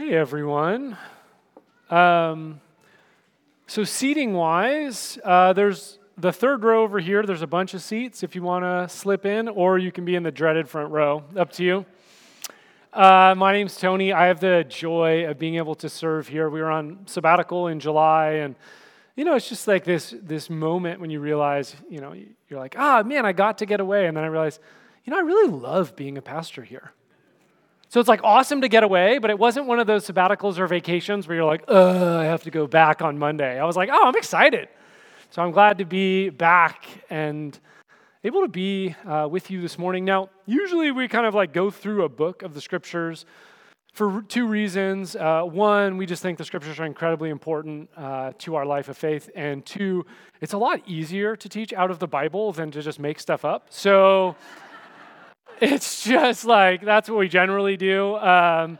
Hey, everyone. Um, so, seating wise, uh, there's the third row over here. There's a bunch of seats if you want to slip in, or you can be in the dreaded front row. Up to you. Uh, my name's Tony. I have the joy of being able to serve here. We were on sabbatical in July, and you know, it's just like this this moment when you realize, you know, you're like, ah, man, I got to get away, and then I realize, you know, I really love being a pastor here. So it's like awesome to get away, but it wasn't one of those sabbaticals or vacations where you're like, I have to go back on Monday. I was like, oh, I'm excited. So I'm glad to be back and able to be uh, with you this morning. Now, usually we kind of like go through a book of the scriptures for two reasons. Uh, one, we just think the scriptures are incredibly important uh, to our life of faith. And two, it's a lot easier to teach out of the Bible than to just make stuff up. So, it's just like that's what we generally do. Um,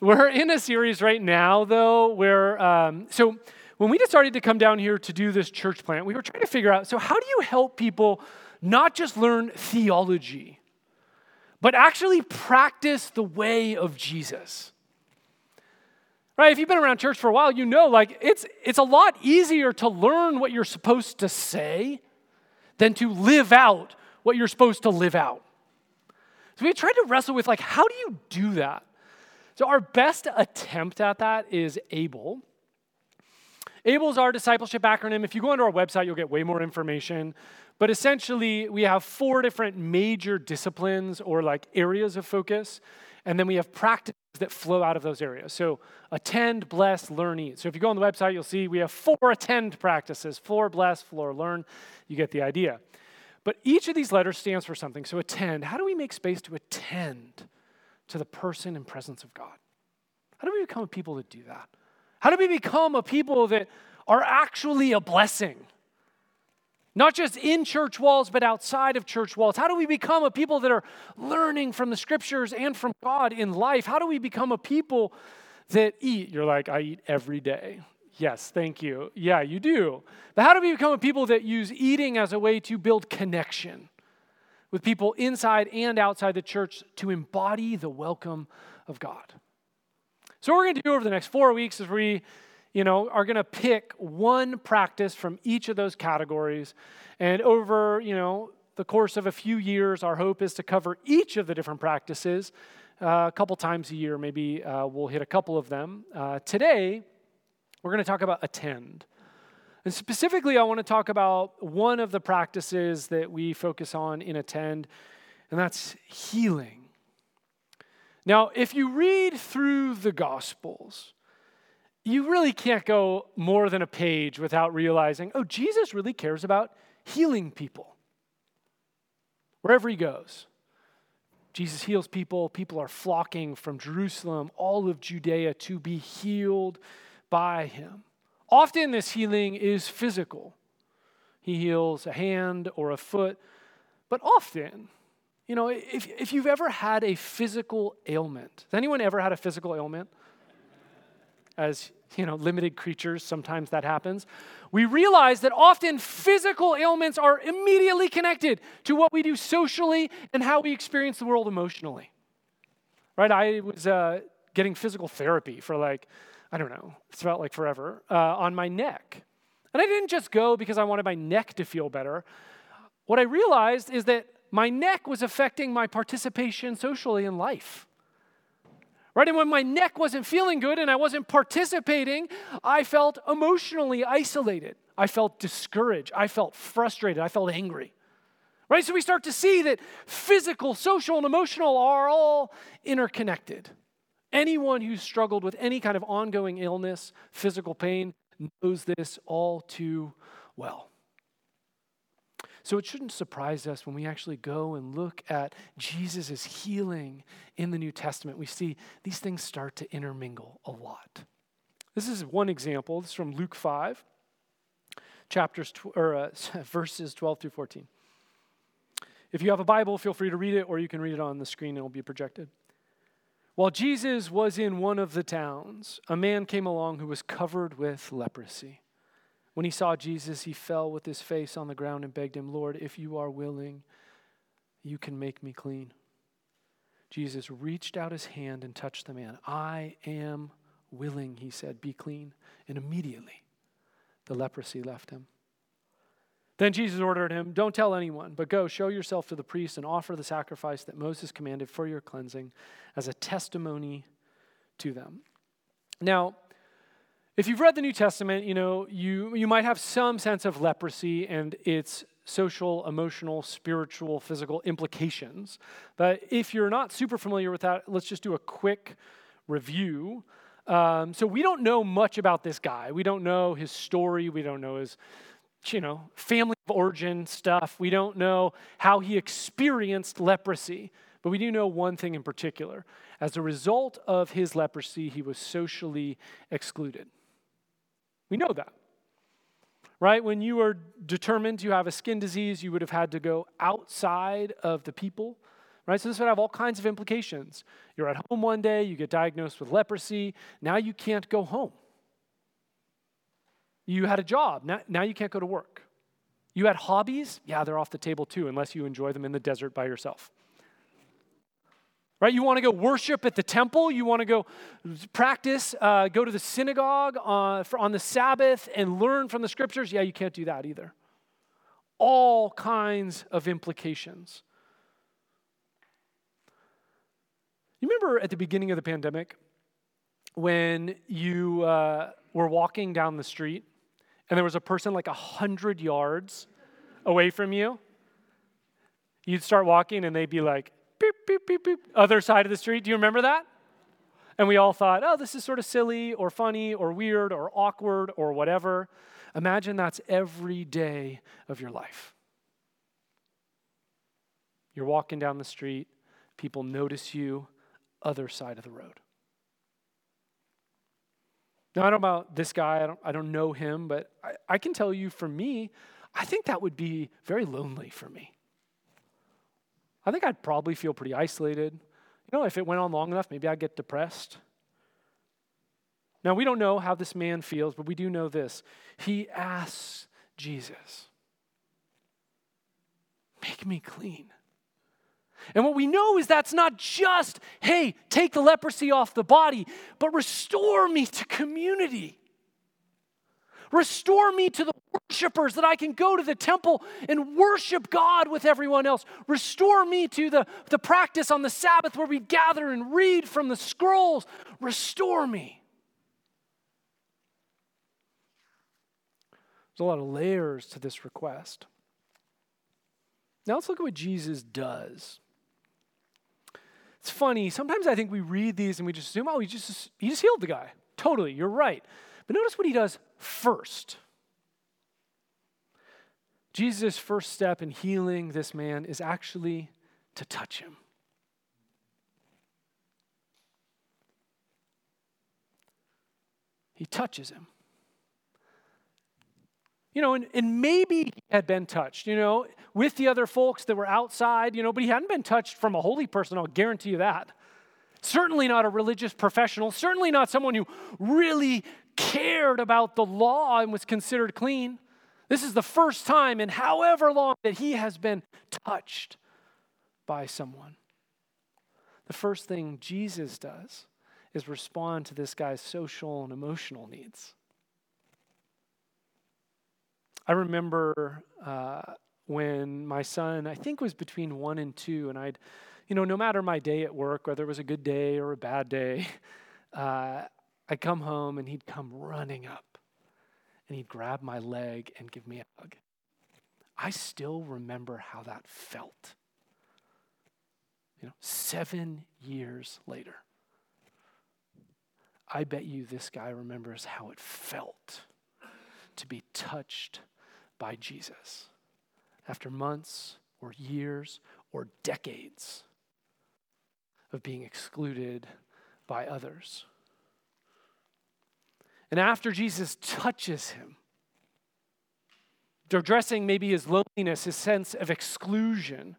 we're in a series right now, though, where um, so when we decided to come down here to do this church plant, we were trying to figure out so how do you help people not just learn theology, but actually practice the way of Jesus? Right? If you've been around church for a while, you know like it's it's a lot easier to learn what you're supposed to say than to live out what you're supposed to live out. So we tried to wrestle with like, how do you do that? So our best attempt at that is ABLE. ABLE is our discipleship acronym. If you go onto our website, you'll get way more information. But essentially, we have four different major disciplines or like areas of focus. And then we have practices that flow out of those areas. So attend, bless, learn, eat. So if you go on the website, you'll see we have four attend practices floor, bless, floor, learn. You get the idea. But each of these letters stands for something. So attend. How do we make space to attend to the person and presence of God? How do we become a people that do that? How do we become a people that are actually a blessing? Not just in church walls, but outside of church walls. How do we become a people that are learning from the scriptures and from God in life? How do we become a people that eat? You're like, I eat every day. Yes, thank you. Yeah, you do. But how do we become a people that use eating as a way to build connection with people inside and outside the church to embody the welcome of God? So, what we're going to do over the next four weeks is we, you know, are going to pick one practice from each of those categories. And over, you know, the course of a few years, our hope is to cover each of the different practices uh, a couple times a year. Maybe uh, we'll hit a couple of them. Uh, today, we're going to talk about attend. And specifically, I want to talk about one of the practices that we focus on in attend, and that's healing. Now, if you read through the Gospels, you really can't go more than a page without realizing, oh, Jesus really cares about healing people. Wherever he goes, Jesus heals people. People are flocking from Jerusalem, all of Judea to be healed by him. Often, this healing is physical. He heals a hand or a foot, but often, you know, if, if you've ever had a physical ailment, has anyone ever had a physical ailment? As you know, limited creatures, sometimes that happens. We realize that often physical ailments are immediately connected to what we do socially and how we experience the world emotionally. Right? I was uh, getting physical therapy for like I don't know, it's felt like forever, uh, on my neck. And I didn't just go because I wanted my neck to feel better. What I realized is that my neck was affecting my participation socially in life. Right? And when my neck wasn't feeling good and I wasn't participating, I felt emotionally isolated. I felt discouraged. I felt frustrated. I felt angry. Right? So we start to see that physical, social, and emotional are all interconnected. Anyone who's struggled with any kind of ongoing illness, physical pain, knows this all too well. So it shouldn't surprise us when we actually go and look at Jesus' healing in the New Testament. We see these things start to intermingle a lot. This is one example. This is from Luke 5, chapters tw- or uh, verses 12 through 14. If you have a Bible, feel free to read it, or you can read it on the screen and it will be projected. While Jesus was in one of the towns, a man came along who was covered with leprosy. When he saw Jesus, he fell with his face on the ground and begged him, Lord, if you are willing, you can make me clean. Jesus reached out his hand and touched the man. I am willing, he said, be clean. And immediately the leprosy left him. Then Jesus ordered him, Don't tell anyone, but go, show yourself to the priest, and offer the sacrifice that Moses commanded for your cleansing as a testimony to them. Now, if you've read the New Testament, you know, you, you might have some sense of leprosy and its social, emotional, spiritual, physical implications. But if you're not super familiar with that, let's just do a quick review. Um, so we don't know much about this guy. We don't know his story. We don't know his, you know, family of origin stuff. We don't know how he experienced leprosy. But we do know one thing in particular. As a result of his leprosy, he was socially excluded. We know that. Right? When you were determined to have a skin disease, you would have had to go outside of the people. Right? So this would have all kinds of implications. You're at home one day, you get diagnosed with leprosy, now you can't go home. You had a job, now, now you can't go to work. You had hobbies? Yeah, they're off the table too, unless you enjoy them in the desert by yourself. Right? You want to go worship at the temple. You want to go practice, uh, go to the synagogue uh, for, on the Sabbath and learn from the scriptures. Yeah, you can't do that either. All kinds of implications. You remember at the beginning of the pandemic when you uh, were walking down the street and there was a person like 100 yards away from you? You'd start walking and they'd be like, beep, beep, beep, beep, other side of the street. Do you remember that? And we all thought, oh, this is sort of silly or funny or weird or awkward or whatever. Imagine that's every day of your life. You're walking down the street, people notice you, other side of the road. Now, I don't know about this guy, I don't, I don't know him, but I, I can tell you for me, I think that would be very lonely for me. I think I'd probably feel pretty isolated. You know, if it went on long enough, maybe I'd get depressed. Now, we don't know how this man feels, but we do know this. He asks Jesus, Make me clean. And what we know is that's not just, hey, take the leprosy off the body, but restore me to community. Restore me to the worshipers that I can go to the temple and worship God with everyone else. Restore me to the, the practice on the Sabbath where we gather and read from the scrolls. Restore me. There's a lot of layers to this request. Now let's look at what Jesus does. It's funny. Sometimes I think we read these and we just assume, oh, he just, he just healed the guy. Totally, you're right. But notice what he does first. Jesus' first step in healing this man is actually to touch him. He touches him. You know, and, and maybe he had been touched, you know, with the other folks that were outside, you know, but he hadn't been touched from a holy person, I'll guarantee you that. Certainly not a religious professional, certainly not someone who really cared about the law and was considered clean. This is the first time in however long that he has been touched by someone. The first thing Jesus does is respond to this guy's social and emotional needs. I remember uh, when my son, I think was between one and two, and I'd, you know, no matter my day at work, whether it was a good day or a bad day, uh, I'd come home and he'd come running up and he'd grab my leg and give me a hug. I still remember how that felt. You know, seven years later. I bet you this guy remembers how it felt to be touched by Jesus after months or years or decades of being excluded by others. And after Jesus touches him, addressing maybe his loneliness, his sense of exclusion,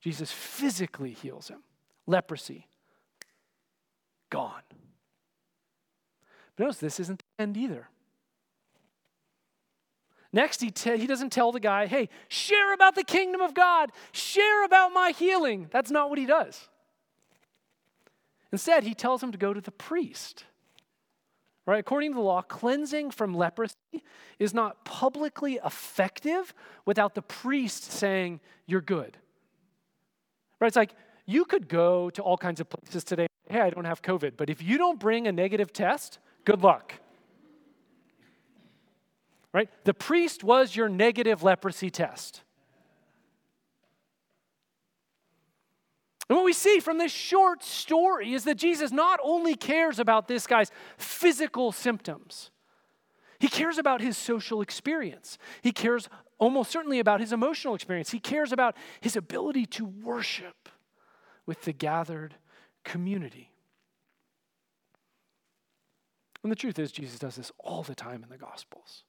Jesus physically heals him. Leprosy, gone. But notice this isn't the end either. Next, he, te- he doesn't tell the guy, hey, share about the kingdom of God, share about my healing. That's not what he does. Instead, he tells him to go to the priest. Right? According to the law, cleansing from leprosy is not publicly effective without the priest saying, You're good. Right? It's like you could go to all kinds of places today, hey, I don't have COVID, but if you don't bring a negative test, good luck. Right? The priest was your negative leprosy test. And what we see from this short story is that Jesus not only cares about this guy's physical symptoms, he cares about his social experience. He cares almost certainly about his emotional experience. He cares about his ability to worship with the gathered community. And the truth is, Jesus does this all the time in the Gospels.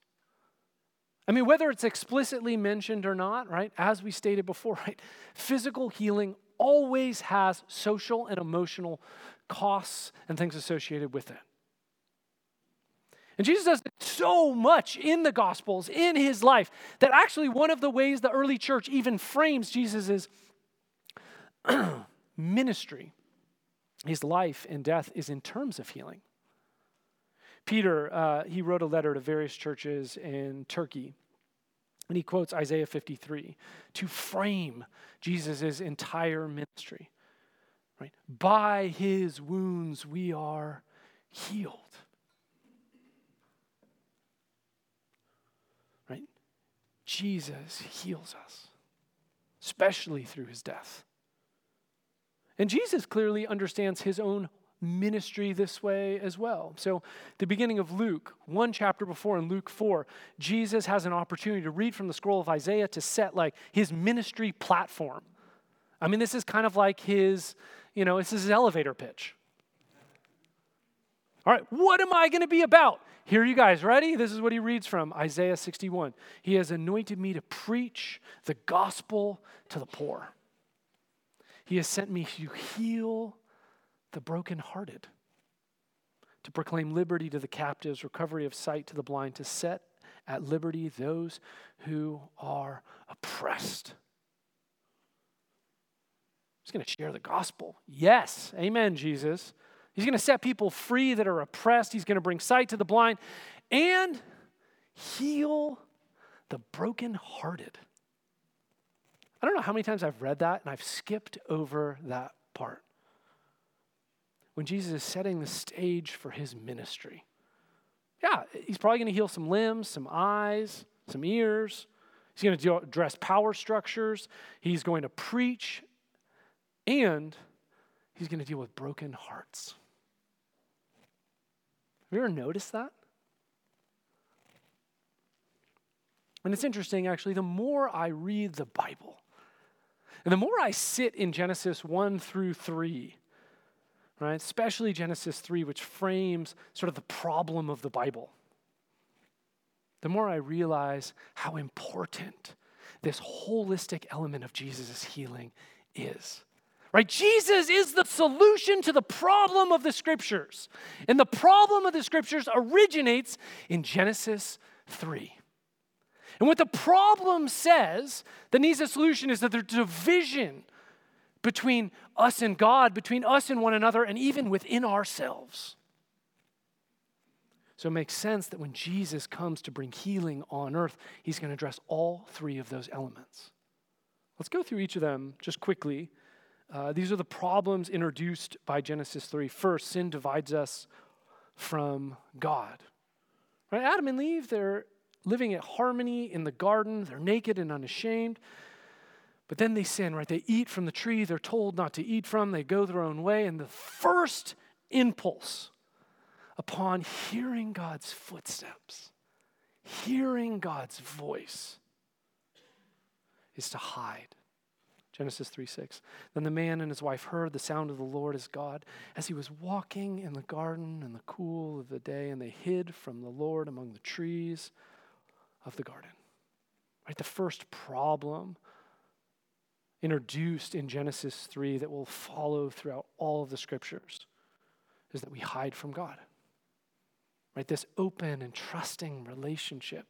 I mean, whether it's explicitly mentioned or not, right, as we stated before, right, physical healing always has social and emotional costs and things associated with it. And Jesus does so much in the Gospels, in his life, that actually one of the ways the early church even frames Jesus' ministry, his life and death, is in terms of healing. Peter, uh, he wrote a letter to various churches in Turkey. And he quotes Isaiah 53 to frame Jesus' entire ministry. Right? By his wounds we are healed. Right? Jesus heals us, especially through his death. And Jesus clearly understands his own ministry this way as well. So, the beginning of Luke, one chapter before in Luke 4, Jesus has an opportunity to read from the scroll of Isaiah to set like his ministry platform. I mean, this is kind of like his, you know, it's his elevator pitch. All right, what am I going to be about? Here, you guys, ready? This is what he reads from Isaiah 61. He has anointed me to preach the gospel to the poor. He has sent me to heal the brokenhearted, to proclaim liberty to the captives, recovery of sight to the blind, to set at liberty those who are oppressed. He's going to share the gospel. Yes. Amen, Jesus. He's going to set people free that are oppressed. He's going to bring sight to the blind and heal the brokenhearted. I don't know how many times I've read that and I've skipped over that part when Jesus is setting the stage for his ministry. Yeah, he's probably going to heal some limbs, some eyes, some ears. He's going to address power structures. He's going to preach, and he's going to deal with broken hearts. Have you ever noticed that? And it's interesting, actually, the more I read the Bible, and the more I sit in Genesis 1 through 3, right? Especially Genesis 3, which frames sort of the problem of the Bible. The more I realize how important this holistic element of Jesus' healing is. Right? Jesus is the solution to the problem of the scriptures. And the problem of the scriptures originates in Genesis 3. And what the problem says that needs a solution is that there's division between us and God, between us and one another, and even within ourselves. So it makes sense that when Jesus comes to bring healing on earth, he's going to address all three of those elements. Let's go through each of them just quickly. Uh, these are the problems introduced by Genesis 3. First, sin divides us from God. Right? Adam and Eve, they're living at harmony in the garden, they're naked and unashamed. But then they sin, right? They eat from the tree they're told not to eat from, they go their own way. And the first impulse upon hearing God's footsteps, hearing God's voice, is to hide. Genesis 3 6. Then the man and his wife heard the sound of the Lord as God as he was walking in the garden in the cool of the day, and they hid from the Lord among the trees of the garden. Right? The first problem introduced in Genesis 3 that will follow throughout all of the scriptures is that we hide from God. Right? This open and trusting relationship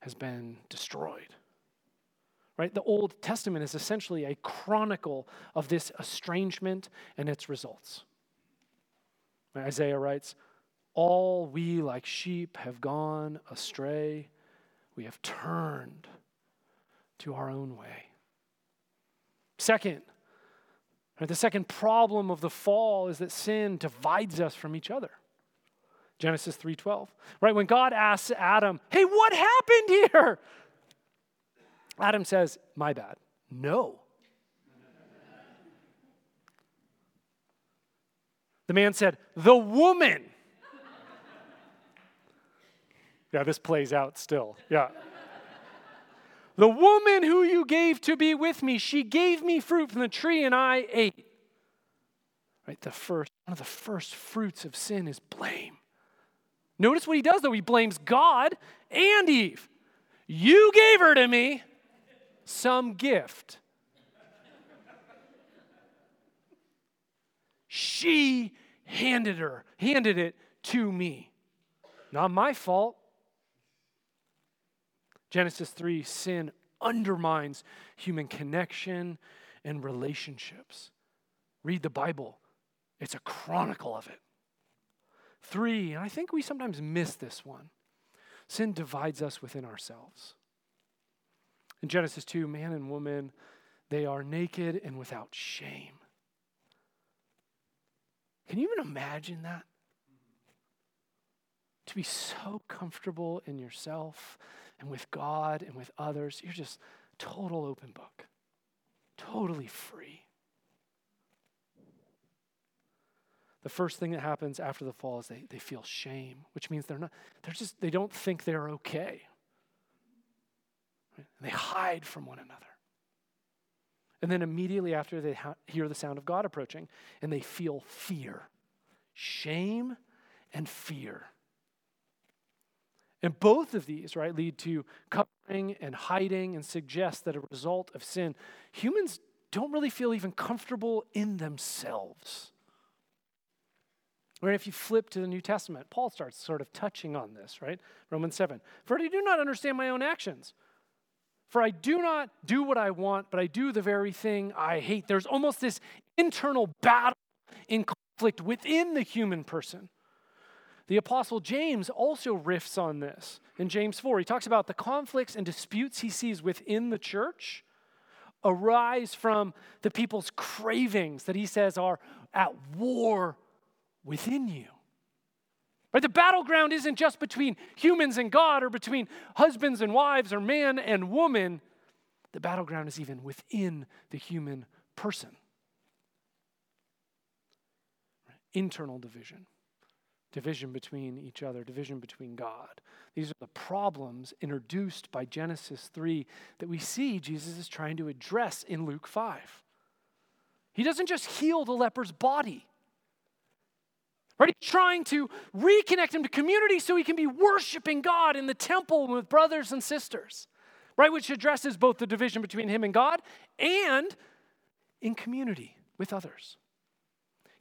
has been destroyed. Right? The Old Testament is essentially a chronicle of this estrangement and its results. Isaiah writes, All we like sheep have gone astray. We have turned to our own way. Second, the second problem of the fall is that sin divides us from each other. Genesis 3:12. Right when God asks Adam, "Hey, what happened here?" Adam says, "My bad." No. The man said, The woman. yeah, this plays out still. Yeah. The woman who you gave to be with me, she gave me fruit from the tree and I ate. Right, the first, one of the first fruits of sin is blame. Notice what he does though. He blames God and Eve. You gave her to me, some gift. She handed her, handed it to me. Not my fault. Genesis 3 sin undermines human connection and relationships. Read the Bible, it's a chronicle of it. Three, and I think we sometimes miss this one sin divides us within ourselves. In Genesis 2, man and woman, they are naked and without shame. Can you even imagine that? To be so comfortable in yourself and with God and with others, you're just total open book, totally free. The first thing that happens after the fall is they, they feel shame, which means they're not, they're just, they don't think they're okay. Right? They hide from one another. And then immediately after, they ha- hear the sound of God approaching and they feel fear shame and fear. And both of these, right, lead to covering and hiding and suggest that a result of sin, humans don't really feel even comfortable in themselves. Right, if you flip to the New Testament, Paul starts sort of touching on this, right? Romans 7. For I do not understand my own actions. For I do not do what I want, but I do the very thing I hate. There's almost this internal battle in conflict within the human person. The Apostle James also riffs on this in James 4. He talks about the conflicts and disputes he sees within the church arise from the people's cravings that he says are at war within you. Right? The battleground isn't just between humans and God or between husbands and wives or man and woman. The battleground is even within the human person. internal division, division between each other, division between God. These are the problems introduced by Genesis 3 that we see Jesus is trying to address in Luke 5. He doesn't just heal the leper's body. Right? He's trying to reconnect him to community so he can be worshiping God in the temple with brothers and sisters. Right? Which addresses both the division between him and God and in community with others.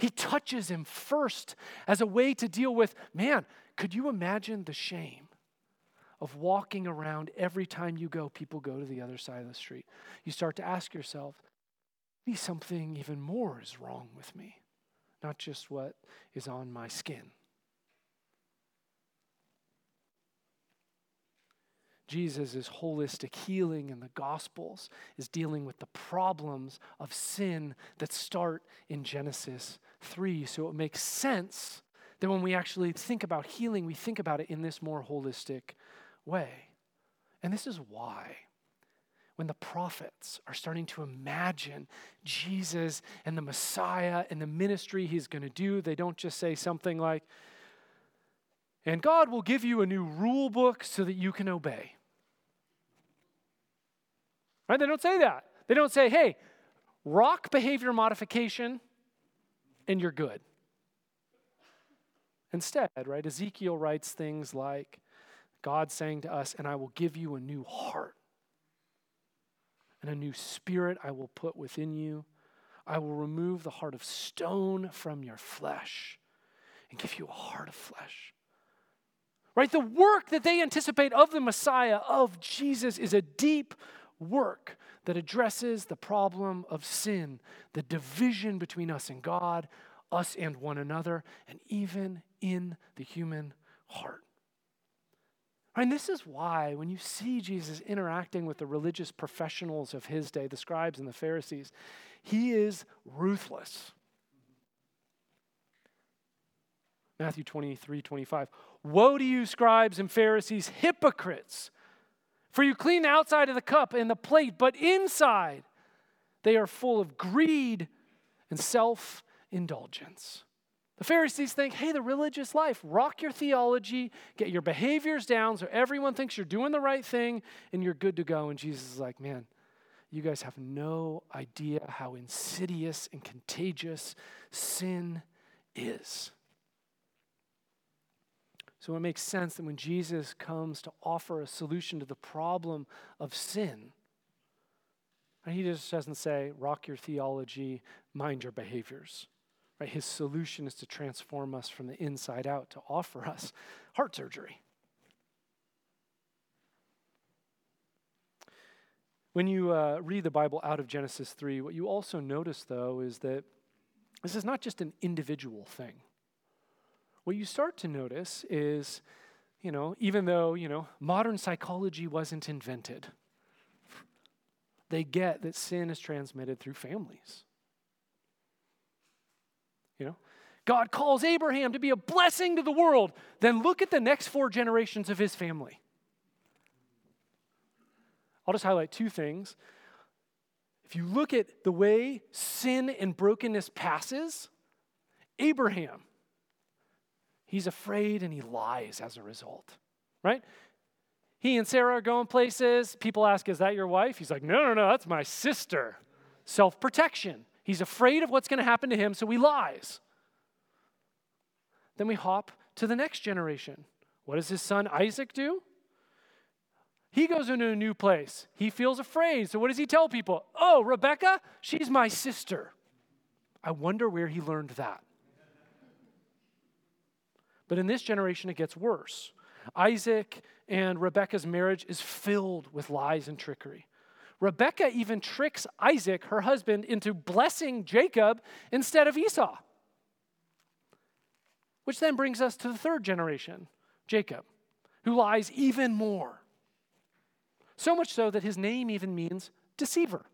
He touches him first as a way to deal with man, could you imagine the shame of walking around every time you go, people go to the other side of the street? You start to ask yourself, maybe something even more is wrong with me, not just what is on my skin. Jesus' holistic healing in the Gospels is dealing with the problems of sin that start in Genesis 3. So it makes sense that when we actually think about healing, we think about it in this more holistic way. And this is why when the prophets are starting to imagine Jesus and the Messiah and the ministry he's going to do, they don't just say something like, and God will give you a new rule book so that you can obey. Right? They don't say that. They don't say, hey, rock behavior modification and you're good. Instead, right, Ezekiel writes things like God saying to us, and I will give you a new heart and a new spirit I will put within you. I will remove the heart of stone from your flesh and give you a heart of flesh. Right? The work that they anticipate of the Messiah, of Jesus, is a deep work that addresses the problem of sin, the division between us and God, us and one another, and even in the human heart. And this is why, when you see Jesus interacting with the religious professionals of his day, the scribes and the Pharisees, he is ruthless. Matthew 23, 25. Woe to you, scribes and Pharisees, hypocrites! For you clean the outside of the cup and the plate, but inside they are full of greed and self indulgence. The Pharisees think, hey, the religious life, rock your theology, get your behaviors down so everyone thinks you're doing the right thing and you're good to go. And Jesus is like, man, you guys have no idea how insidious and contagious sin is. So it makes sense that when Jesus comes to offer a solution to the problem of sin, he just doesn't say, rock your theology, mind your behaviors. Right? His solution is to transform us from the inside out, to offer us heart surgery. When you uh, read the Bible out of Genesis 3, what you also notice, though, is that this is not just an individual thing. What you start to notice is, you know, even though, you know, modern psychology wasn't invented, they get that sin is transmitted through families. You know, God calls Abraham to be a blessing to the world. Then look at the next four generations of his family. I'll just highlight two things. If you look at the way sin and brokenness passes, Abraham, he's afraid and he lies as a result, right? He and Sarah are going places. People ask, Is that your wife? He's like, No, no, no, that's my sister. Self protection. He's afraid of what's going to happen to him, so he lies. Then we hop to the next generation. What does his son Isaac do? He goes into a new place. He feels afraid. So, what does he tell people? Oh, Rebecca, she's my sister. I wonder where he learned that. But in this generation, it gets worse. Isaac and Rebecca's marriage is filled with lies and trickery. Rebecca even tricks Isaac, her husband, into blessing Jacob instead of Esau. Which then brings us to the third generation, Jacob, who lies even more. So much so that his name even means deceiver.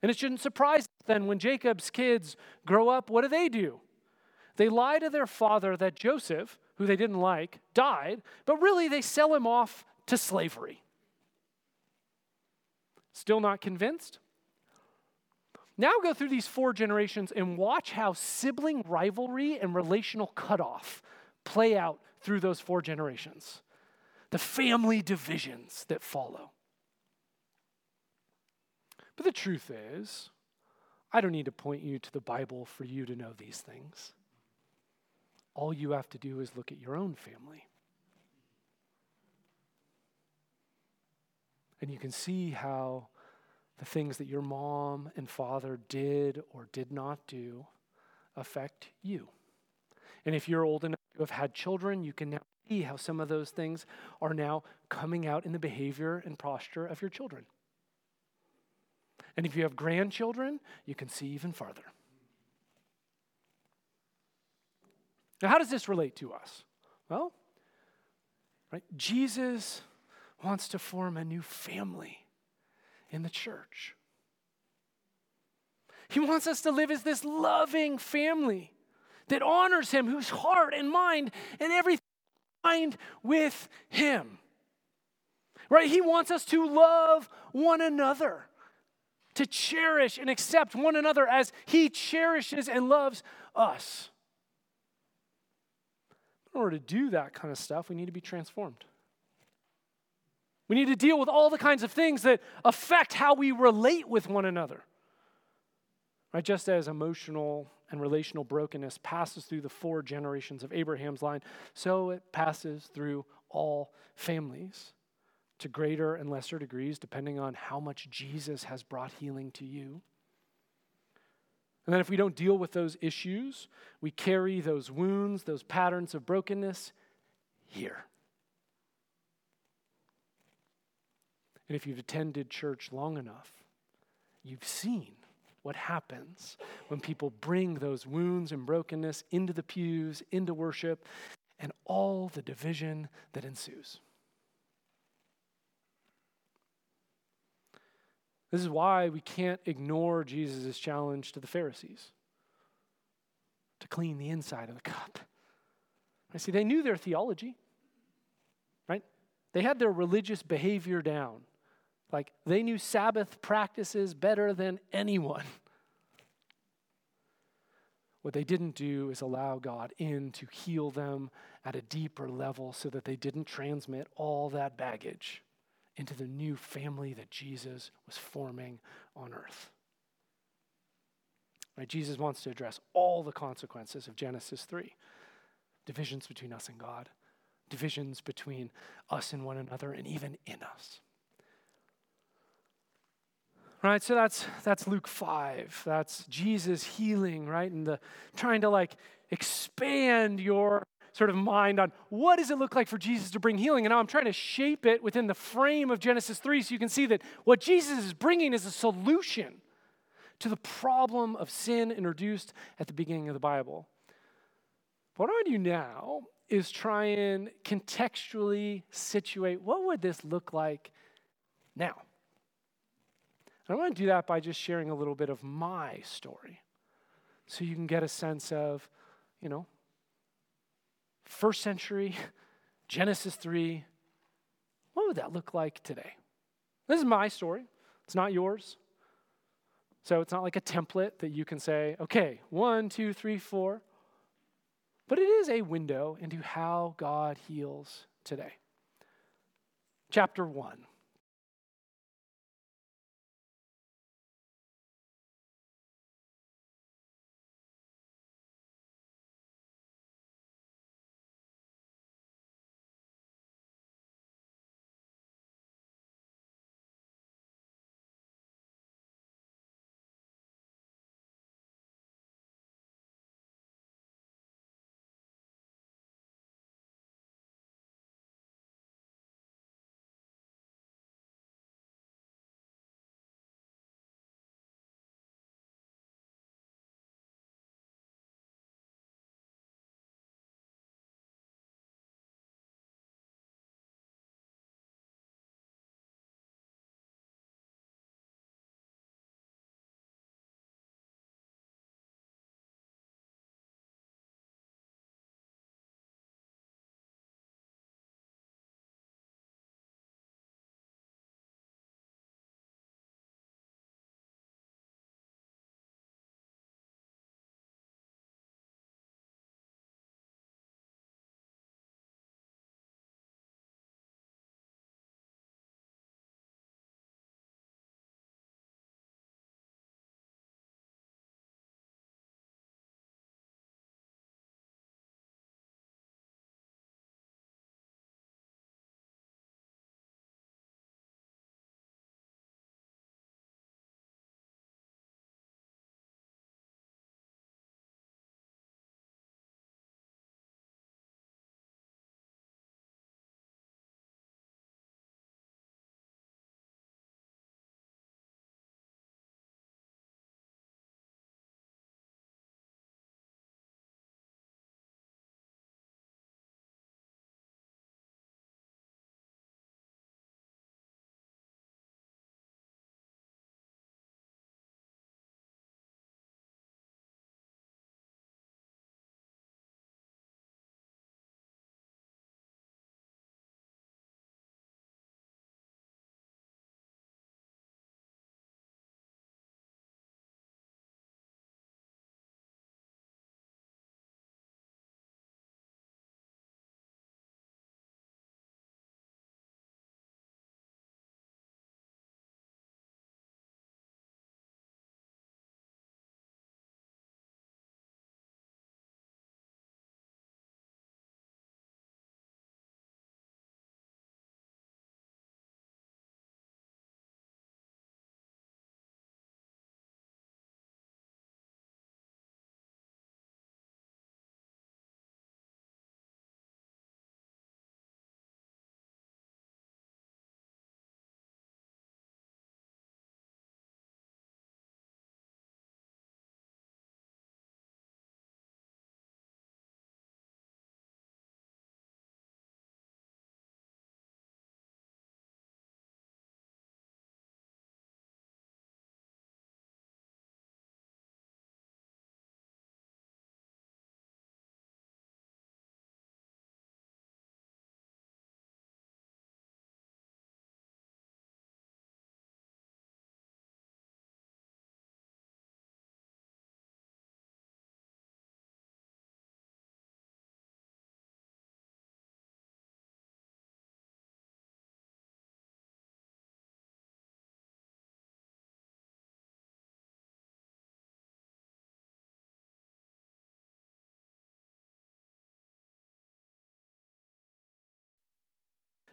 And it shouldn't surprise us then when Jacob's kids grow up, what do they do? They lie to their father that Joseph, who they didn't like, died, but really they sell him off to slavery. Still not convinced? Now go through these four generations and watch how sibling rivalry and relational cutoff play out through those four generations. The family divisions that follow. But the truth is, I don't need to point you to the Bible for you to know these things. All you have to do is look at your own family. And you can see how the things that your mom and father did or did not do affect you. And if you're old enough to have had children, you can now see how some of those things are now coming out in the behavior and posture of your children. And if you have grandchildren, you can see even farther. Now, how does this relate to us? Well, right, Jesus wants to form a new family in the church. He wants us to live as this loving family that honors Him, whose heart and mind and everything aligned with Him. Right? He wants us to love one another, to cherish and accept one another as He cherishes and loves us. In order to do that kind of stuff, we need to be transformed. We need to deal with all the kinds of things that affect how we relate with one another. Right? Just as emotional and relational brokenness passes through the four generations of Abraham's line, so it passes through all families to greater and lesser degrees, depending on how much Jesus has brought healing to you. And then, if we don't deal with those issues, we carry those wounds, those patterns of brokenness here. And if you've attended church long enough, you've seen what happens when people bring those wounds and brokenness into the pews, into worship, and all the division that ensues. This is why we can't ignore Jesus' challenge to the Pharisees to clean the inside of the cup. I see, they knew their theology, right? They had their religious behavior down. Like they knew Sabbath practices better than anyone. What they didn't do is allow God in to heal them at a deeper level so that they didn't transmit all that baggage into the new family that Jesus was forming on earth. Right? Jesus wants to address all the consequences of Genesis 3 divisions between us and God, divisions between us and one another, and even in us. Right, so that's that's Luke 5. That's Jesus healing, right? And the trying to like expand your sort of mind on what does it look like for Jesus to bring healing. And now I'm trying to shape it within the frame of Genesis 3 so you can see that what Jesus is bringing is a solution to the problem of sin introduced at the beginning of the Bible. What I want to do now is try and contextually situate what would this look like now? And I want to do that by just sharing a little bit of my story so you can get a sense of, you know, first century, Genesis 3, what would that look like today? This is my story, it's not yours. So it's not like a template that you can say, okay, one, two, three, four. But it is a window into how God heals today. Chapter 1.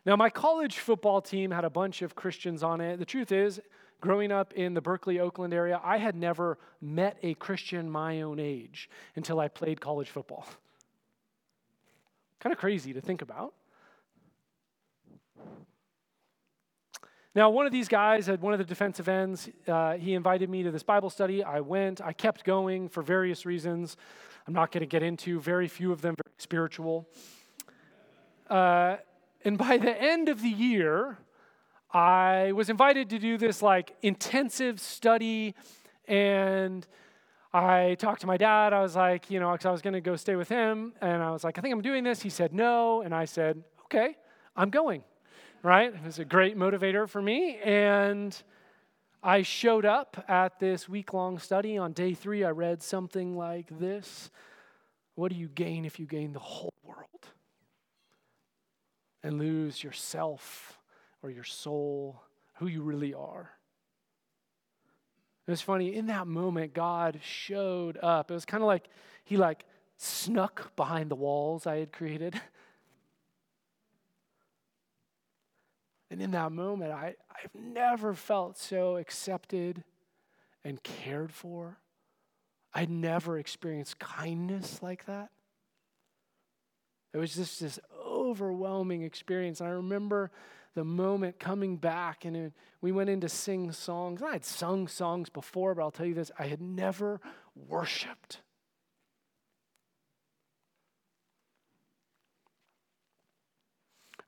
Now, my college football team had a bunch of Christians on it. The truth is, growing up in the Berkeley, Oakland area, I had never met a Christian my own age until I played college football. kind of crazy to think about. Now, one of these guys at one of the defensive ends, uh, he invited me to this Bible study. I went. I kept going for various reasons. I'm not going to get into. Very few of them very spiritual. Uh, and by the end of the year, I was invited to do this like intensive study, and I talked to my dad. I was like, you know, because I was going to go stay with him, and I was like, I think I'm doing this. He said no, and I said, okay, I'm going. Right? It was a great motivator for me, and I showed up at this week long study. On day three, I read something like this What do you gain if you gain the whole world and lose yourself or your soul, who you really are? It was funny, in that moment, God showed up. It was kind of like he like snuck behind the walls I had created. And in that moment, I, I've never felt so accepted and cared for. I'd never experienced kindness like that. It was just this overwhelming experience. I remember the moment coming back, and we went in to sing songs. I had sung songs before, but I'll tell you this I had never worshiped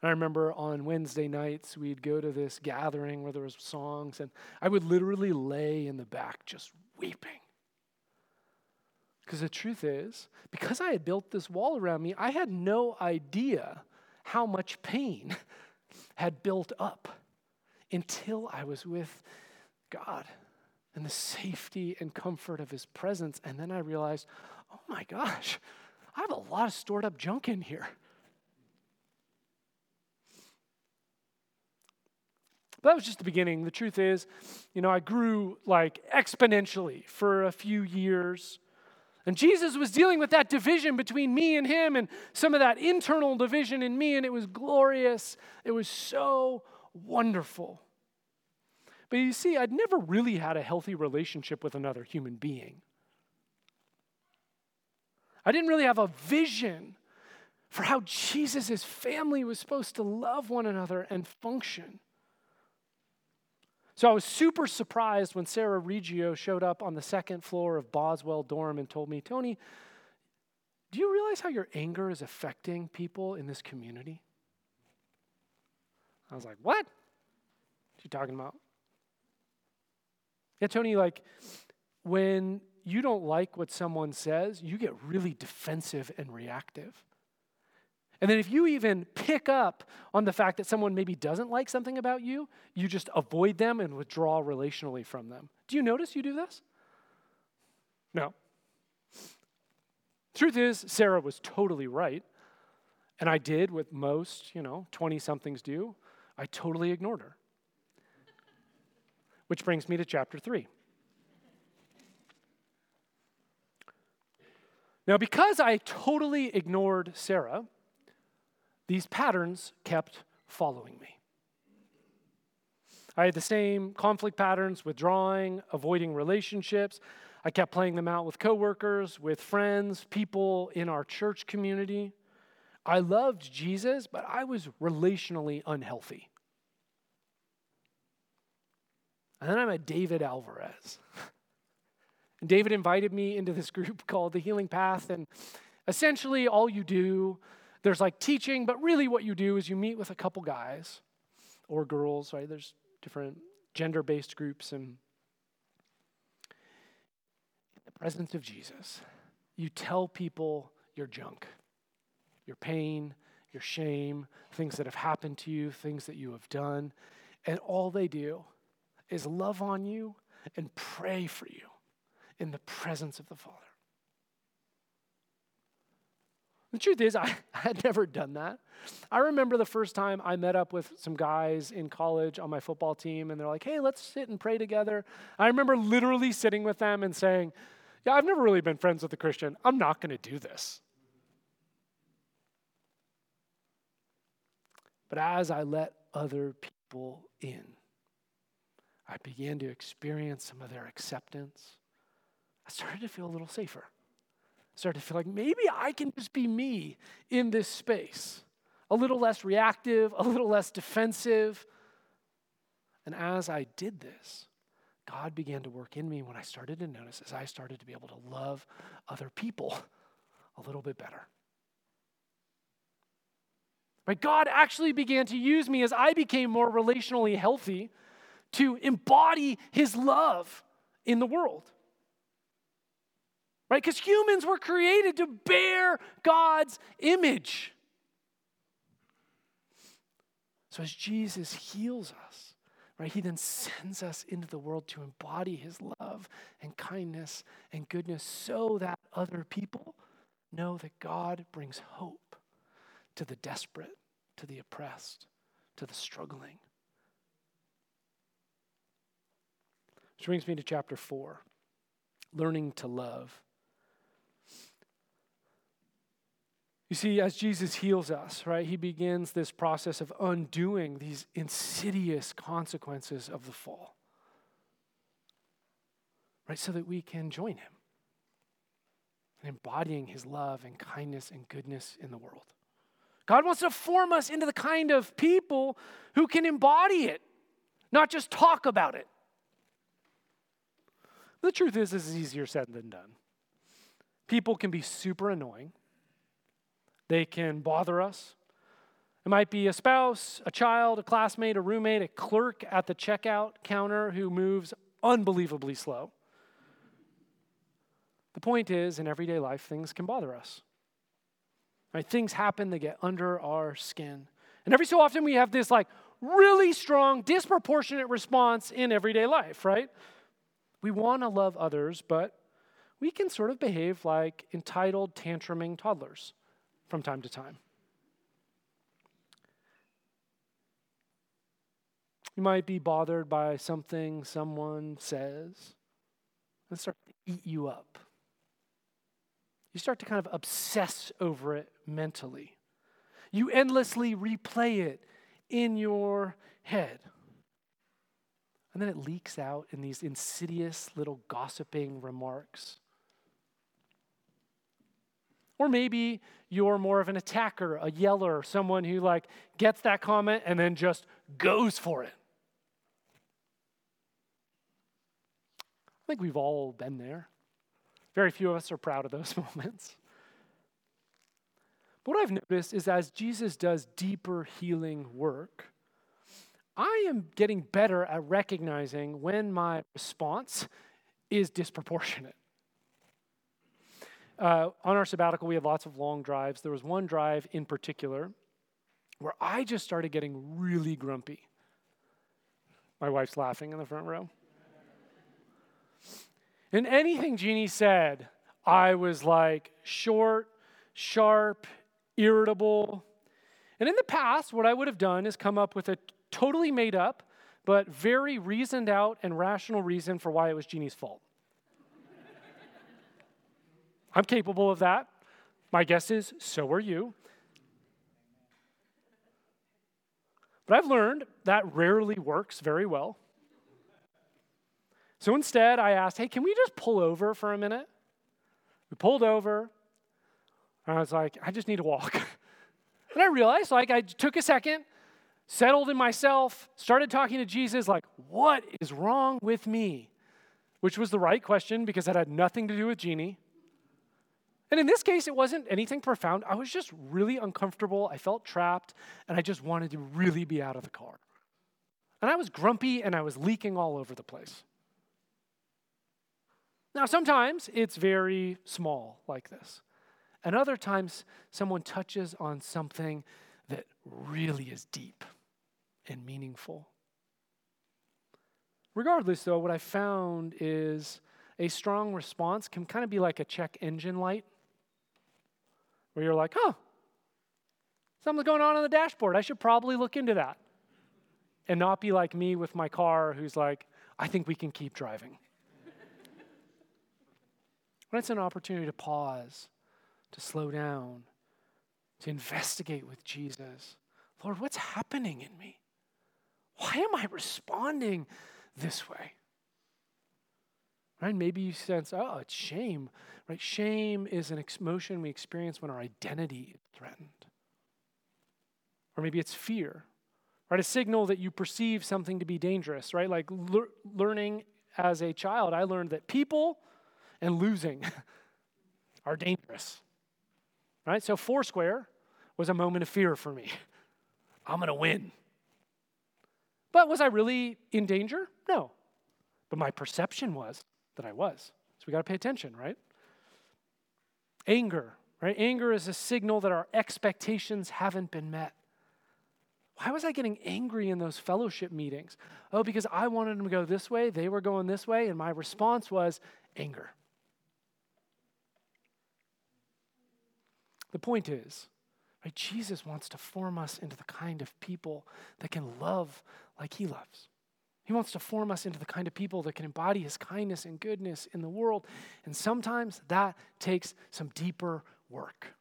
I remember on Wednesday nights, we'd go to this gathering where there was songs, and I would literally lay in the back just weeping. Because the truth is, because I had built this wall around me, I had no idea how much pain had built up until I was with God and the safety and comfort of His presence. And then I realized, oh my gosh, I have a lot of stored up junk in here. But that was just the beginning. The truth is, you know, I grew like exponentially for a few years. And Jesus was dealing with that division between me and him and some of that internal division in me, and it was glorious. It was so wonderful. But you see, I'd never really had a healthy relationship with another human being. I didn't really have a vision for how Jesus' family was supposed to love one another and function. So I was super surprised when Sarah Reggio showed up on the second floor of Boswell Dorm and told me, Tony, do you realize how your anger is affecting people in this community? I was like, what? What are you talking about? Yeah, Tony, like when you don't like what someone says, you get really defensive and reactive. And then if you even pick up on the fact that someone maybe doesn't like something about you, you just avoid them and withdraw relationally from them. Do you notice you do this? No. Truth is, Sarah was totally right. And I did what most, you know, 20 somethings do. I totally ignored her. Which brings me to chapter 3. Now, because I totally ignored Sarah, these patterns kept following me. I had the same conflict patterns, withdrawing, avoiding relationships. I kept playing them out with coworkers, with friends, people in our church community. I loved Jesus, but I was relationally unhealthy. And then I met David Alvarez. And David invited me into this group called the Healing Path. And essentially, all you do there's like teaching, but really what you do is you meet with a couple guys or girls, right? There's different gender based groups. And in the presence of Jesus, you tell people your junk, your pain, your shame, things that have happened to you, things that you have done. And all they do is love on you and pray for you in the presence of the Father. The truth is, I, had never done that. I remember the first time I met up with some guys in college on my football team, and they're like, hey, let's sit and pray together. I remember literally sitting with them and saying, yeah, I've never really been friends with a Christian. I'm not going to do this. But as I let other people in, I began to experience some of their acceptance. I started to feel a little safer. Started to feel like maybe I can just be me in this space, a little less reactive, a little less defensive. And as I did this, God began to work in me when I started to notice as I started to be able to love other people a little bit better. Right? God actually began to use me as I became more relationally healthy to embody his love in the world. Right? Because humans were created to bear God's image. So as Jesus heals us, right, he then sends us into the world to embody his love and kindness and goodness so that other people know that God brings hope to the desperate, to the oppressed, to the struggling. Which brings me to chapter 4 learning to love. You see, as Jesus heals us, right, he begins this process of undoing these insidious consequences of the fall, right, so that we can join him in embodying his love and kindness and goodness in the world. God wants to form us into the kind of people who can embody it, not just talk about it. The truth is, this is easier said than done. People can be super annoying, they can bother us. It might be a spouse, a child, a classmate, a roommate, a clerk at the checkout counter who moves unbelievably slow. The point is, in everyday life, things can bother us. Right? Things happen, they get under our skin. And every so often we have this like really strong, disproportionate response in everyday life, right? We want to love others, but we can sort of behave like entitled, tantruming toddlers from time to time. You might be bothered by something someone says and start to eat you up. You start to kind of obsess over it mentally. You endlessly replay it in your head. And then it leaks out in these insidious little gossiping remarks. Or maybe you're more of an attacker, a yeller, someone who like gets that comment and then just goes for it. I think we've all been there. Very few of us are proud of those moments. But what I've noticed is as Jesus does deeper healing work, I am getting better at recognizing when my response is disproportionate. Uh, on our sabbatical, we had lots of long drives. There was one drive in particular where I just started getting really grumpy. My wife's laughing in the front row. And anything Jeannie said, I was like short, sharp, irritable. And in the past, what I would have done is come up with a totally made up, but very reasoned out and rational reason for why it was Jeannie's fault. I'm capable of that. My guess is so are you. But I've learned that rarely works very well. So instead, I asked, hey, can we just pull over for a minute? We pulled over. And I was like, I just need to walk. and I realized, like, I took a second, settled in myself, started talking to Jesus, like, what is wrong with me? Which was the right question because it had nothing to do with Jeannie. And in this case, it wasn't anything profound. I was just really uncomfortable. I felt trapped, and I just wanted to really be out of the car. And I was grumpy and I was leaking all over the place. Now, sometimes it's very small like this. And other times, someone touches on something that really is deep and meaningful. Regardless, though, what I found is a strong response can kind of be like a check engine light, where you're like, huh, something's going on on the dashboard. I should probably look into that. And not be like me with my car, who's like, I think we can keep driving. When it's an opportunity to pause, to slow down, to investigate with Jesus, Lord, what's happening in me? Why am I responding this way? Right? Maybe you sense, oh, it's shame. Right? Shame is an emotion we experience when our identity is threatened. Or maybe it's fear. Right? A signal that you perceive something to be dangerous, right? Like le- learning as a child, I learned that people and losing are dangerous. Right? So Foursquare was a moment of fear for me. I'm going to win. But was I really in danger? No. But my perception was that I was. So we got to pay attention, right? Anger, right? Anger is a signal that our expectations haven't been met. Why was I getting angry in those fellowship meetings? Oh, because I wanted them to go this way, they were going this way, and my response was anger. The point is, right, Jesus wants to form us into the kind of people that can love like he loves. He wants to form us into the kind of people that can embody his kindness and goodness in the world. And sometimes that takes some deeper work.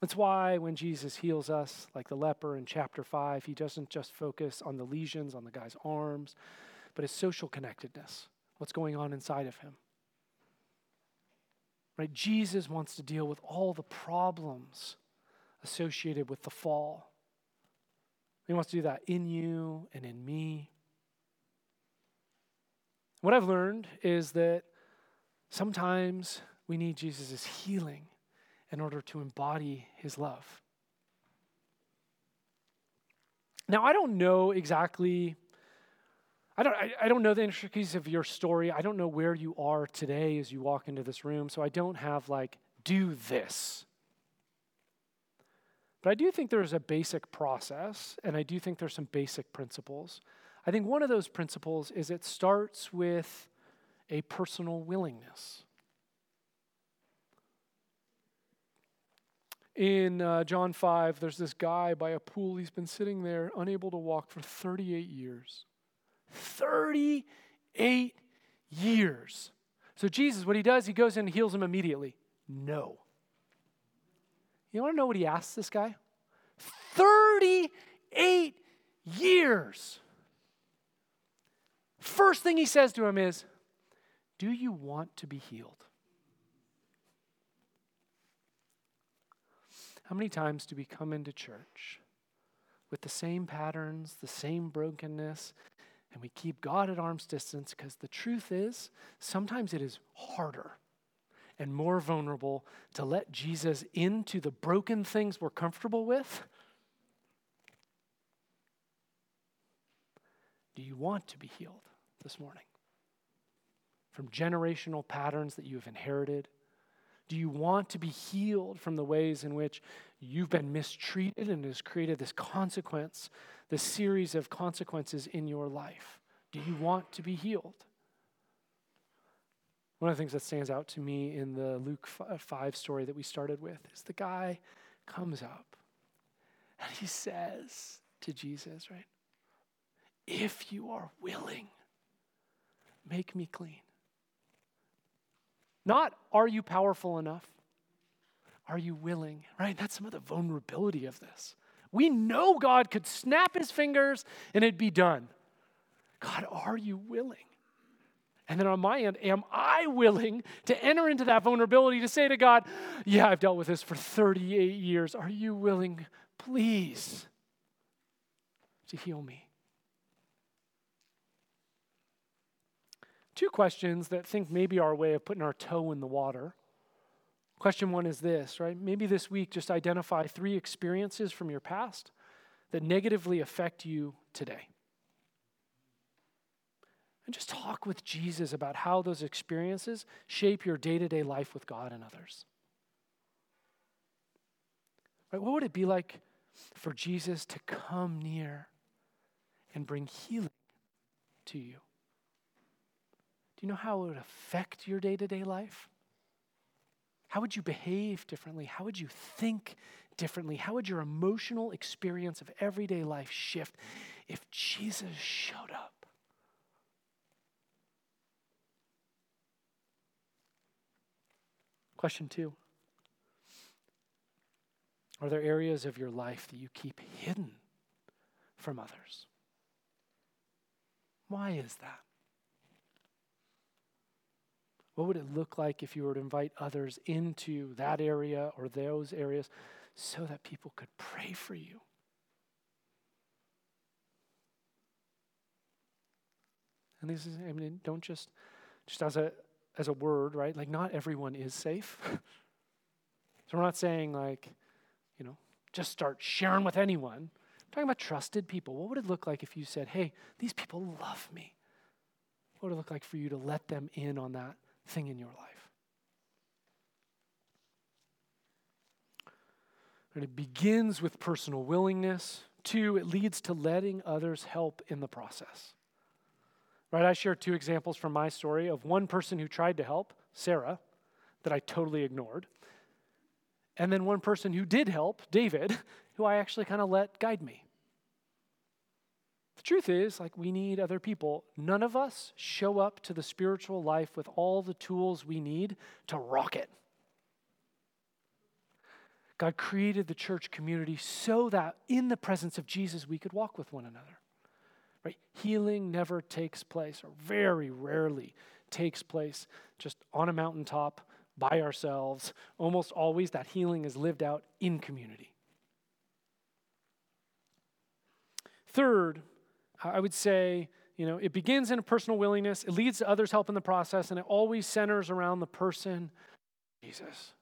That's why when Jesus heals us, like the leper in chapter 5, he doesn't just focus on the lesions on the guy's arms, but his social connectedness, what's going on inside of him. Right? Jesus wants to deal with all the problems associated with the fall. He wants to do that in you and in me. What I've learned is that sometimes we need Jesus' healing in order to embody his love. Now, I don't know exactly, I don't, I, I, don't know the intricacies of your story. I don't know where you are today as you walk into this room, so I don't have like, do this. But I do think there's a basic process, and I do think there's some basic principles. I think one of those principles is it starts with a personal willingness. In uh, John 5, there's this guy by a pool. He's been sitting there, unable to walk for 38 years. 38 years. So, Jesus, what he does, he goes in and heals him immediately. No. You want to know what he asks this guy? 38 years. First thing he says to him is, Do you want to be healed? How many times do we come into church with the same patterns, the same brokenness, and we keep God at arm's distance because the truth is, sometimes it is harder and more vulnerable to let Jesus into the broken things we're comfortable with? Do you want to be healed this morning? From generational patterns that you have inherited? Do you want to be healed from the ways in which you've been mistreated and has created this consequence, this series of consequences in your life? Do you want to be healed? One of the things that stands out to me in the Luke uh, 5 story that we started with is the guy comes up and he says to Jesus, right? If you are willing, make me clean. Not, are you powerful enough? Are you willing? Right? That's some of the vulnerability of this. We know God could snap his fingers and it'd be done. God, are you willing? And then on my end, am I willing to enter into that vulnerability to say to God, Yeah, I've dealt with this for 38 years. Are you willing, please, to heal me? two questions that think maybe our way of putting our toe in the water. Question one is this, right? Maybe this week just identify three experiences from your past that negatively affect you today. And just talk with Jesus about how those experiences shape your day to day life with God and others. Right? What would it be like for Jesus to come near and bring healing to you? Do you know how it would affect your day to day life? How would you behave differently? How would you think differently? How would your emotional experience of everyday life shift if Jesus showed up? Question two Are there areas of your life that you keep hidden from others? Why is that? What would it look like if you were to invite others into that area or those areas so that people could pray for you? And this is, I mean, don't just, just as a, as a word, right? Like, not everyone is safe. so we're not saying, like, you know, just start sharing with anyone. I'm talking about trusted people. What would it look like if you said, hey, these people love me? What would it look like for you to let them in on that thing in your life? And it begins with personal willingness. Two, it leads to letting others help in the process. Right? I share two examples from my story of one person who tried to help, Sarah, that I totally ignored. And then one person who did help, David, who I actually kind of let guide me. The truth is, like, we need other people. None of us show up to the spiritual life with all the tools we need to rock it. God created the church community so that in the presence of Jesus we could walk with one another. Right? Healing never takes place, or very rarely takes place, just on a mountaintop by ourselves. Almost always, that healing is lived out in community. Third, I would say, you know, it begins in a personal willingness, it leads to others' help in the process, and it always centers around the person, Jesus.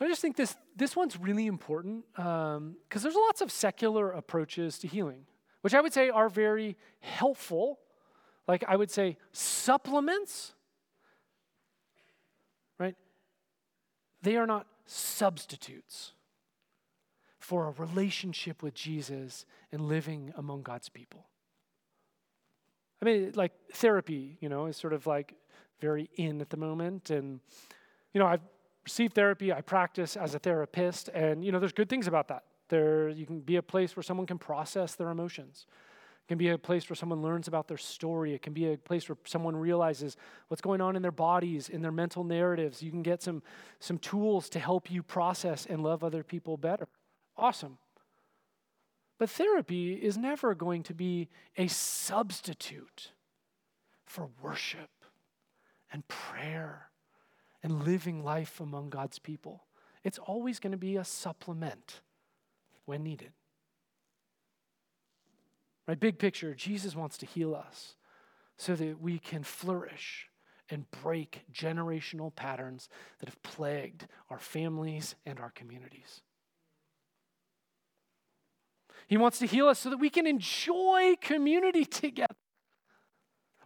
I just think this, this one's really important because um, there's lots of secular approaches to healing, which I would say are very helpful. Like I would say supplements, right? They are not substitutes for a relationship with Jesus and living among God's people. I mean, like therapy, you know, is sort of like very in at the moment. And, you know, I've receive therapy, I practice as a therapist, and you know, there's good things about that. There, you can be a place where someone can process their emotions. It can be a place where someone learns about their story. It can be a place where someone realizes what's going on in their bodies, in their mental narratives. You can get some, some tools to help you process and love other people better. Awesome. But therapy is never going to be a substitute for worship and prayer and living life among God's people. It's always going to be a supplement when needed. Right? Big picture, Jesus wants to heal us so that we can flourish and break generational patterns that have plagued our families and our communities. He wants to heal us so that we can enjoy community together.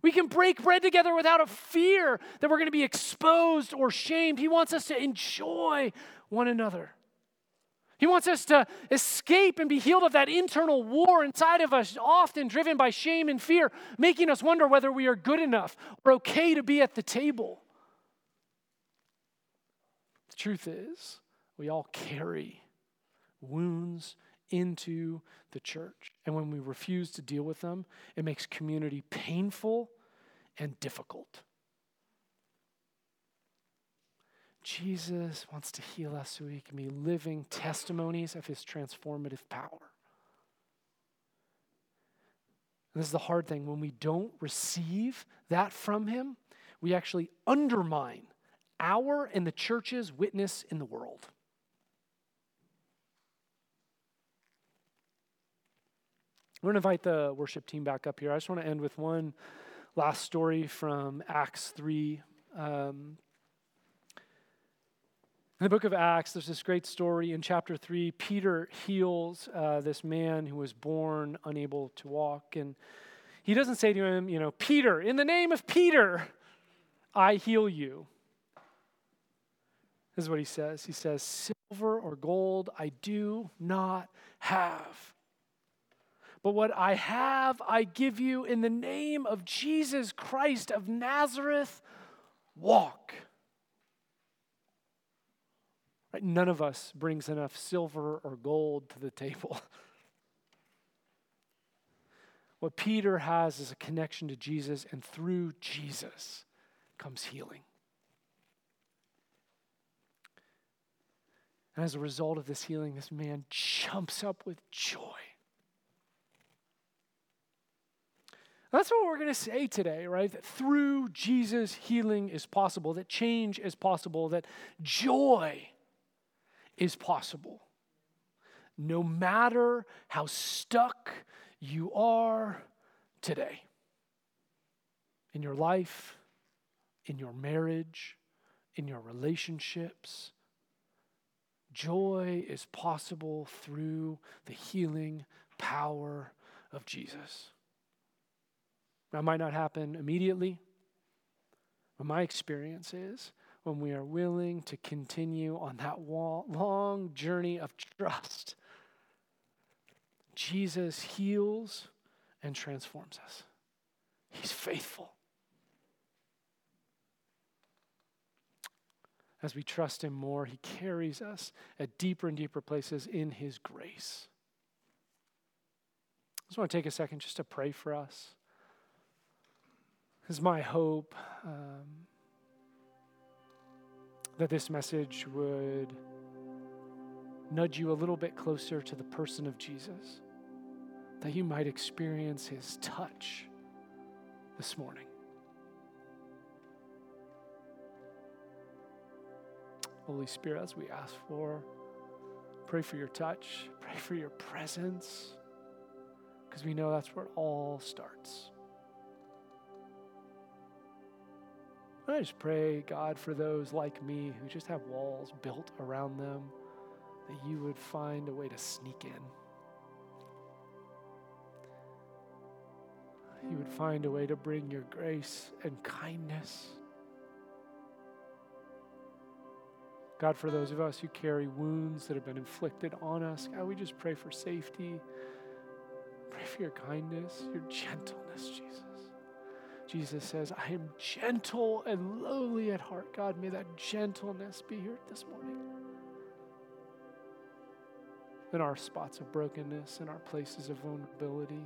We can break bread together without a fear that we're going to be exposed or shamed. He wants us to enjoy one another. He wants us to escape and be healed of that internal war inside of us, often driven by shame and fear, making us wonder whether we are good enough or okay to be at the table. The truth is, we all carry wounds into the church. And when we refuse to deal with them, it makes community painful and difficult. Jesus wants to heal us so we can be living testimonies of his transformative power. And this is the hard thing. When we don't receive that from him, we actually undermine our and the church's witness in the world. We're going to invite the worship team back up here. I just want to end with one last story from Acts 3. Um, in the book of Acts, there's this great story in chapter 3. Peter heals uh, this man who was born unable to walk. And he doesn't say to him, you know, Peter, in the name of Peter, I heal you. This is what he says. He says, Silver or gold I do not have but what I have, I give you in the name of Jesus Christ of Nazareth. Walk. Right? None of us brings enough silver or gold to the table. What Peter has is a connection to Jesus, and through Jesus comes healing. And as a result of this healing, this man jumps up with joy. That's what we're going to say today, right? That through Jesus, healing is possible, that change is possible, that joy is possible. No matter how stuck you are today in your life, in your marriage, in your relationships, joy is possible through the healing power of Jesus. That might not happen immediately, but my experience is when we are willing to continue on that long journey of trust, Jesus heals and transforms us. He's faithful. As we trust Him more, He carries us at deeper and deeper places in His grace. I just want to take a second just to pray for us is my hope um, that this message would nudge you a little bit closer to the person of Jesus, that you might experience his touch this morning. Holy Spirit, as we ask for, pray for your touch, pray for your presence, because we know that's where it all starts. I just pray, God, for those like me who just have walls built around them, that you would find a way to sneak in. You would find a way to bring your grace and kindness. God, for those of us who carry wounds that have been inflicted on us, God, we just pray for safety. Pray for your kindness, your gentleness, Jesus. Jesus says, I am gentle and lowly at heart. God, may that gentleness be here this morning. In our spots of brokenness, in our places of vulnerability.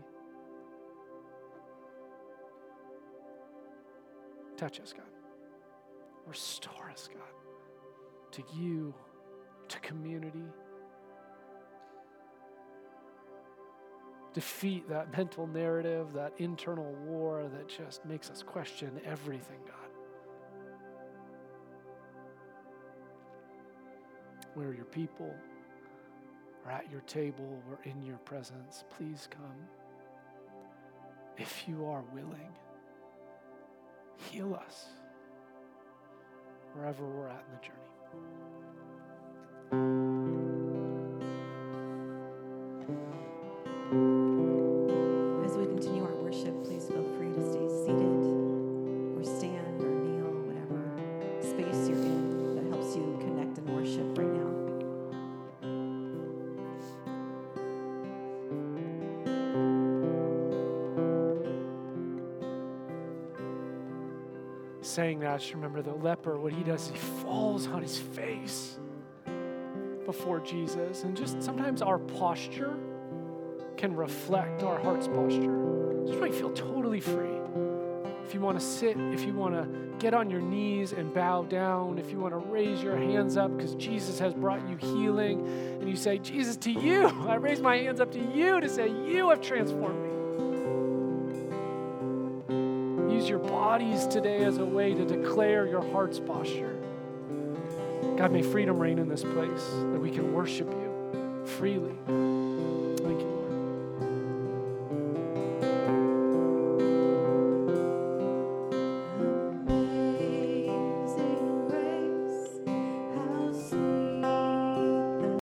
Touch us, God. Restore us, God, to you, to community. Defeat that mental narrative, that internal war that just makes us question everything, God. We're your people. We're at your table. We're in your presence. Please come. If you are willing, heal us wherever we're at in the journey. Saying that, I just remember the leper, what he does is he falls on his face before Jesus. And just sometimes our posture can reflect our heart's posture. Just might feel totally free. If you want to sit, if you want to get on your knees and bow down, if you want to raise your hands up because Jesus has brought you healing, and you say, Jesus, to you, I raise my hands up to you to say, You have transformed me. Bodies today as a way to declare your heart's posture. God, may freedom reign in this place, that we can worship you freely.